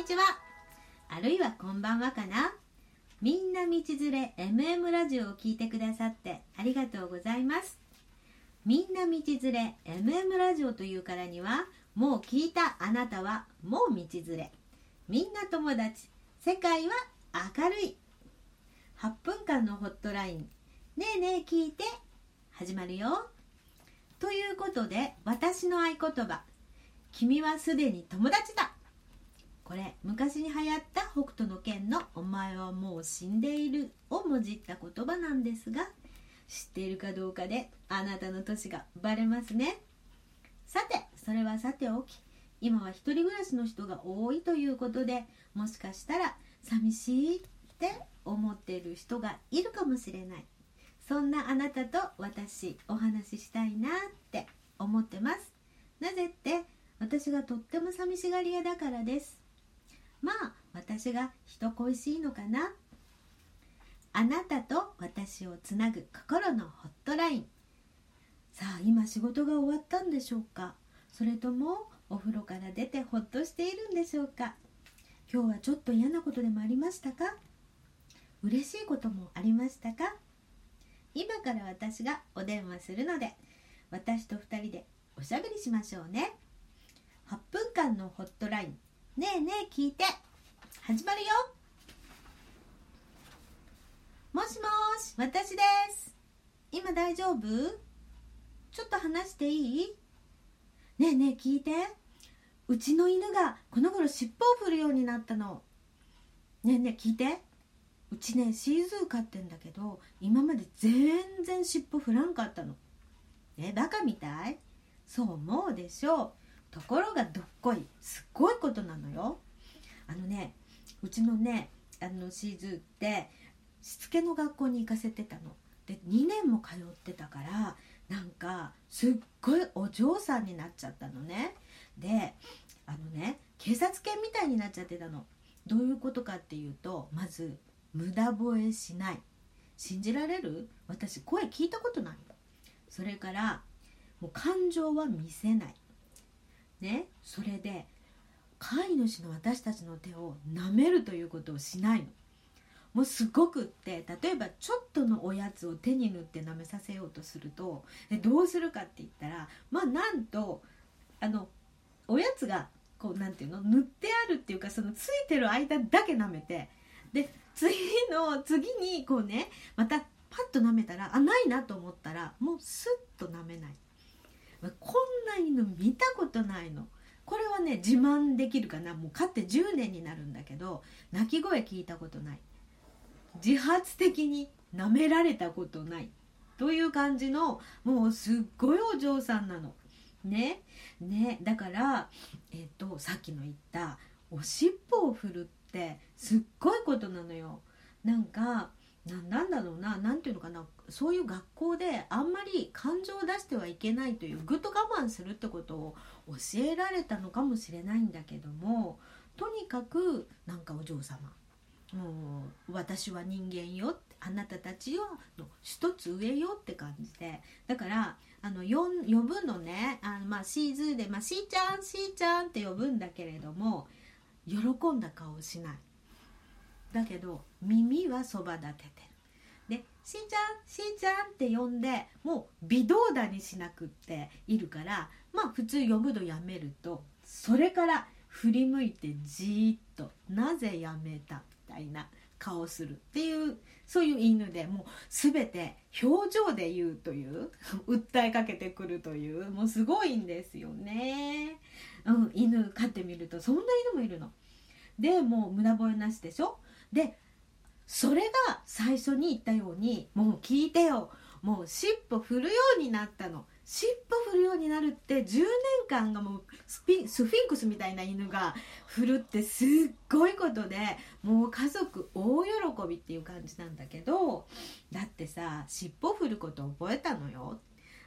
こんにちは。あるいはこんばんはかな。みんな道連れ MM ラジオを聞いてくださってありがとうございます。みんな道連れ MM ラジオというからにはもう聞いたあなたはもう道連れ。みんな友達。世界は明るい。8分間のホットライン。ねえねえ聞いて。始まるよ。ということで私の合言葉「君はすでに友達だ」これ昔に流行った北斗の拳の「お前はもう死んでいる」をもじった言葉なんですが知っているかどうかであなたの年がバレますね。さてそれはさておき今は一人暮らしの人が多いということでもしかしたら寂しいって思っている人がいるかもしれない。そんなあなたと私お話ししたいなって思ってます。なぜって私がとっても寂しがり屋だからです。まあ私が人恋しいのかな？あなたと私をつなぐ心のホットライン。さあ今仕事が終わったんでしょうか？それともお風呂から出てほっとしているんでしょうか？今日はちょっと嫌なことでもありましたか？嬉しいこともありましたか？今から私がお電話するので私と2人でおしゃべりしましょうね。8分間のホットライン。ねえねえ聞いて。始まるよ。もしもし私です。今大丈夫？ちょっと話していい？ねえねえ聞いて。うちの犬がこの頃尻尾を振るようになったの。ねえねえ聞いて。うちねシーズー飼ってんだけど今まで全然尻尾振らんかったの。ねえバカみたい。そう思うでしょう。ところがどっこいすっごいことなのよ。あのねうちのねあのシーズーってしつけの学校に行かせてたの。で2年も通ってたからなんかすっごいお嬢さんになっちゃったのね。であのね警察犬みたいになっちゃってたの。どういうことかっていうとまず無駄吠えしない。信じられる？私声聞いたことないそれからもう感情は見せない。ねそれで飼い主の私たちの手を舐めるということをしないの。もうすごくって例えばちょっとのおやつを手に塗って舐めさせようとするとえどうするかって言ったらまあなんとあのおやつがこうなんていうの塗ってあるっていうかそのついてる間だけ舐めてで次の次にこうねまたパッと舐めたらあないなと思ったらもうスッと舐めない。んな犬見たことないの。これはね自慢できるかな。もう飼って10年になるんだけど鳴き声聞いたことない。自発的に舐められたことない。という感じのもうすっごいお嬢さんなの。ね。ね。だからえっ、とさっきの言ったおしっぽを振るってすっごいことなのよ。なんかなんだろうな何ていうのかなそういう学校であんまり感情を出してはいけないというぐっと我慢するってことを教えられたのかもしれないんだけどもとにかくなんかお嬢様もう私は人間よあなたたちよの一つ上よって感じでだからあの呼ぶのねあの、まあ、シーズーで、まあ、しーちゃんしーちゃんって呼ぶんだけれども喜んだ顔をしない。だけど耳はそば立ててるで「しーちゃんしーちゃん」って呼んでもう微動だにしなくっているからまあ普通呼ぶのやめるとそれから振り向いてじっと「なぜやめた?」みたいな顔するっていうそういう犬でもう全て表情で言うという訴えかけてくるというもうすごいんですよね。うん、犬飼ってみるとそんな犬もいるの。でもう無駄吠えなしでしょ？でそれが最初に言ったようにもう聞いてよ。もう尻尾振るようになったの。尻尾振るようになるって10年間がもうスピスフィンクスみたいな犬が振るってすっごいことでもう家族大喜びっていう感じなんだけどだってさ尻尾振ること覚えたのよ。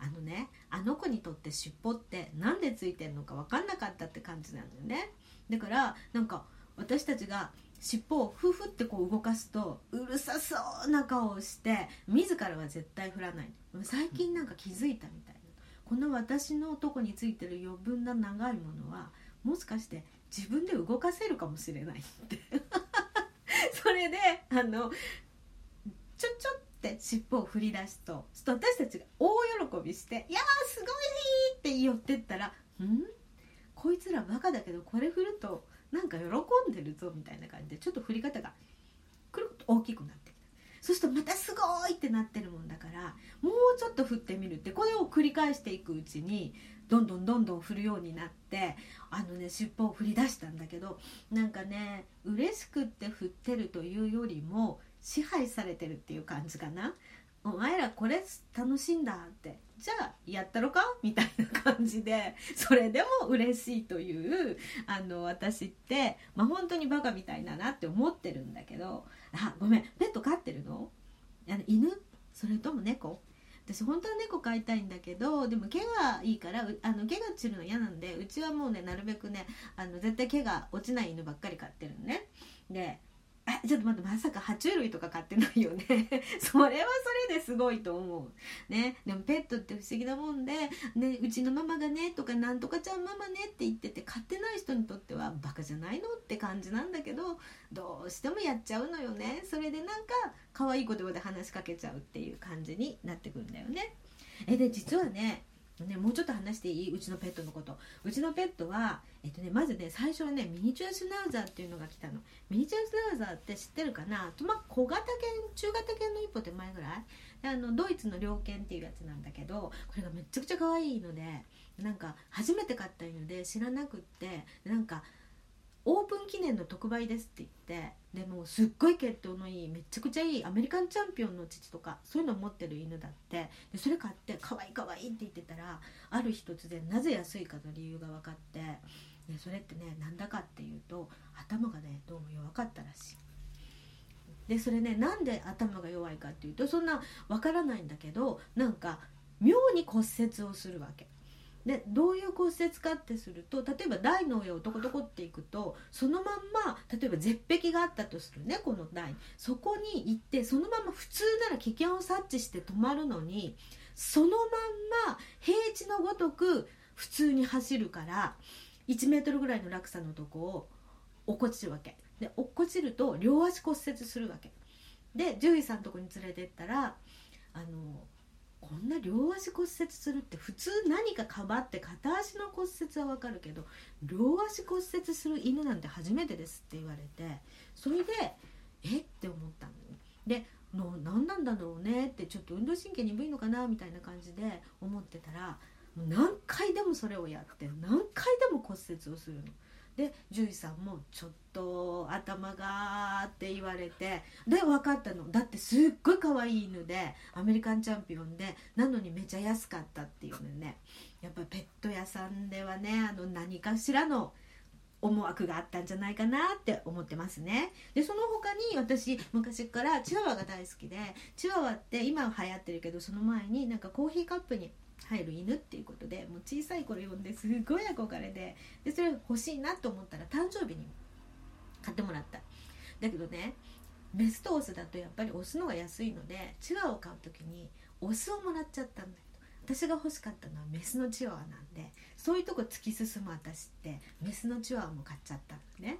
あのねあの子にとって尻尾って何でついてんのか分かんなかったって感じなんだよね。だからなんか私たちが尻尾をフフってこう動かすとうるさそうな顔をして自らは絶対振らない。最近なんか気づいたみたいな。この私のとこについてる余分な長いものはもしかして自分で動かせるかもしれないって。それであのちょちょって尻尾を振り出すと私たちが大喜びして「いやーすごい!」って言ってったら「ん？こいつらバカだけどこれ振るとなんか喜んでるぞ」みたいな感じでちょっと振り方がくるっと大きくなってきた。そうするとまたすごいってなってるもんだからもうちょっと振ってみるってこれを繰り返していくうちにどんどんどんどん振るようになってあのね尻尾を振り出したんだけどなんかね嬉しくって振ってるというよりも支配されてるっていう感じかな。お前らこれ楽しいんだって。じゃあやったろかみたいな感じでそれでも嬉しいというあの私ってまあ本当にバカみたいだなって思ってるんだけどあごめんペット飼ってるの？あの犬？それとも猫？私本当は猫飼いたいんだけどでも毛がいいからあの毛が散るの嫌なんでうちはもうねなるべくねあの絶対毛が落ちない犬ばっかり飼ってるのね。でちょっと待ってまさか爬虫類とか飼ってないよね。それはそれですごいと思う。ね。でもペットって不思議なもんで、ね、うちのママがねとかなんとかちゃんママねって言ってて飼ってない人にとってはバカじゃないのって感じなんだけどどうしてもやっちゃうのよね。それでなんか可愛い言葉で話しかけちゃうっていう感じになってくるんだよね。えで実はねね、もうちょっと話していい？うちのペットのこと。うちのペットは、えっとね、まずね最初はねミニチュアシュナウザーっていうのが来たの。ミニチュアシュナウザーって知ってるかな？と、まあ、小型犬中型犬の一歩手前ぐらい？であのドイツの猟犬っていうやつなんだけどこれがめちゃくちゃ可愛いのでなんか初めて買った犬で知らなくってなんかオープン記念の特売ですって言ってでもすっごい血統のいいめちゃくちゃいいアメリカンチャンピオンの父とかそういうのを持ってる犬だってでそれ買って可愛い可愛いって言ってたらある日突然なぜ安いかの理由が分かってでそれってねなんだかっていうと頭がねどうも弱かったらしい。でそれねなんで頭が弱いかっていうとそんな分からないんだけどなんか妙に骨折をするわけ。でどういう骨折かってすると例えば台の上をトコトコっていくとそのまんま例えば絶壁があったとするねこの台そこに行ってそのまま普通なら危険を察知して止まるのにそのまんま平地のごとく普通に走るから1メートルぐらいの落差のとこを落っこちるわけ。で落っこちると両足骨折するわけ。で獣医さんのとこに連れてったらあのこんな両足骨折するって普通何かかばって片足の骨折はわかるけど両足骨折する犬なんて初めてですって言われてそれでえ？って思ったのでの何なんだろうねってちょっと運動神経鈍いのかなみたいな感じで思ってたら何回でもそれをやって何回でも骨折をするの。で獣医さんも「ちょっと頭が」って言われてで分かったの。だってすっごい可愛い犬でアメリカンチャンピオンでなのにめちゃ安かったっていうのね。やっぱペット屋さんではねあの何かしらの思惑があったんじゃないかなって思ってますね。でその他に私昔からチワワが大好きでチワワって今は流行ってるけどその前になんかコーヒーカップに入る犬っていうことでも小さい頃読んですごい憧れででそれ欲しいなと思ったら誕生日に買ってもらった。だけどねベストオスだとやっぱりオスのが安いのでチワワを買う時にオスをもらっちゃったんだけど私が欲しかったのはメスのチワワなんでそういうとこ突き進む私ってメスのチワワも買っちゃったのね。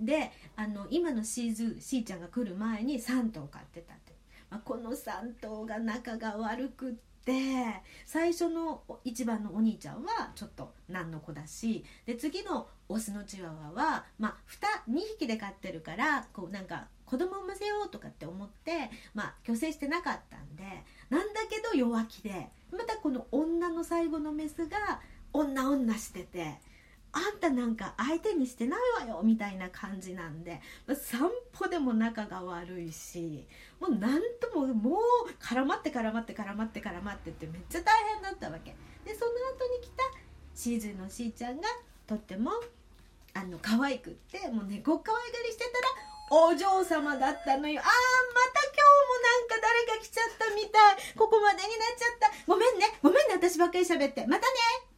であの今のシーズシーちゃんが来る前に3頭買ってたって、まあ、この3頭が仲が悪くってで最初の一番のお兄ちゃんはちょっと何の子だしで次のオスのチワワは、まあ、2, 2匹で飼ってるからこうなんか子供産ませようとかって思って、まあ、虚勢してなかったんでなんだけど弱気でまたこの女の最後のメスが女女しててあんたなんか相手にしてないわよみたいな感じなんで、まあ、散歩でも仲が悪いしもうなんとももう絡まって絡まって絡まって絡まってってめっちゃ大変だったわけ。でその後に来たシーズンのしーちゃんがとってもあの可愛くってもう猫可愛がりしてたらお嬢様だったのよ。あーまた今日もなんか誰か来ちゃったみたい。ここまでになっちゃった。ごめんねごめんね私ばっかり喋って。またね。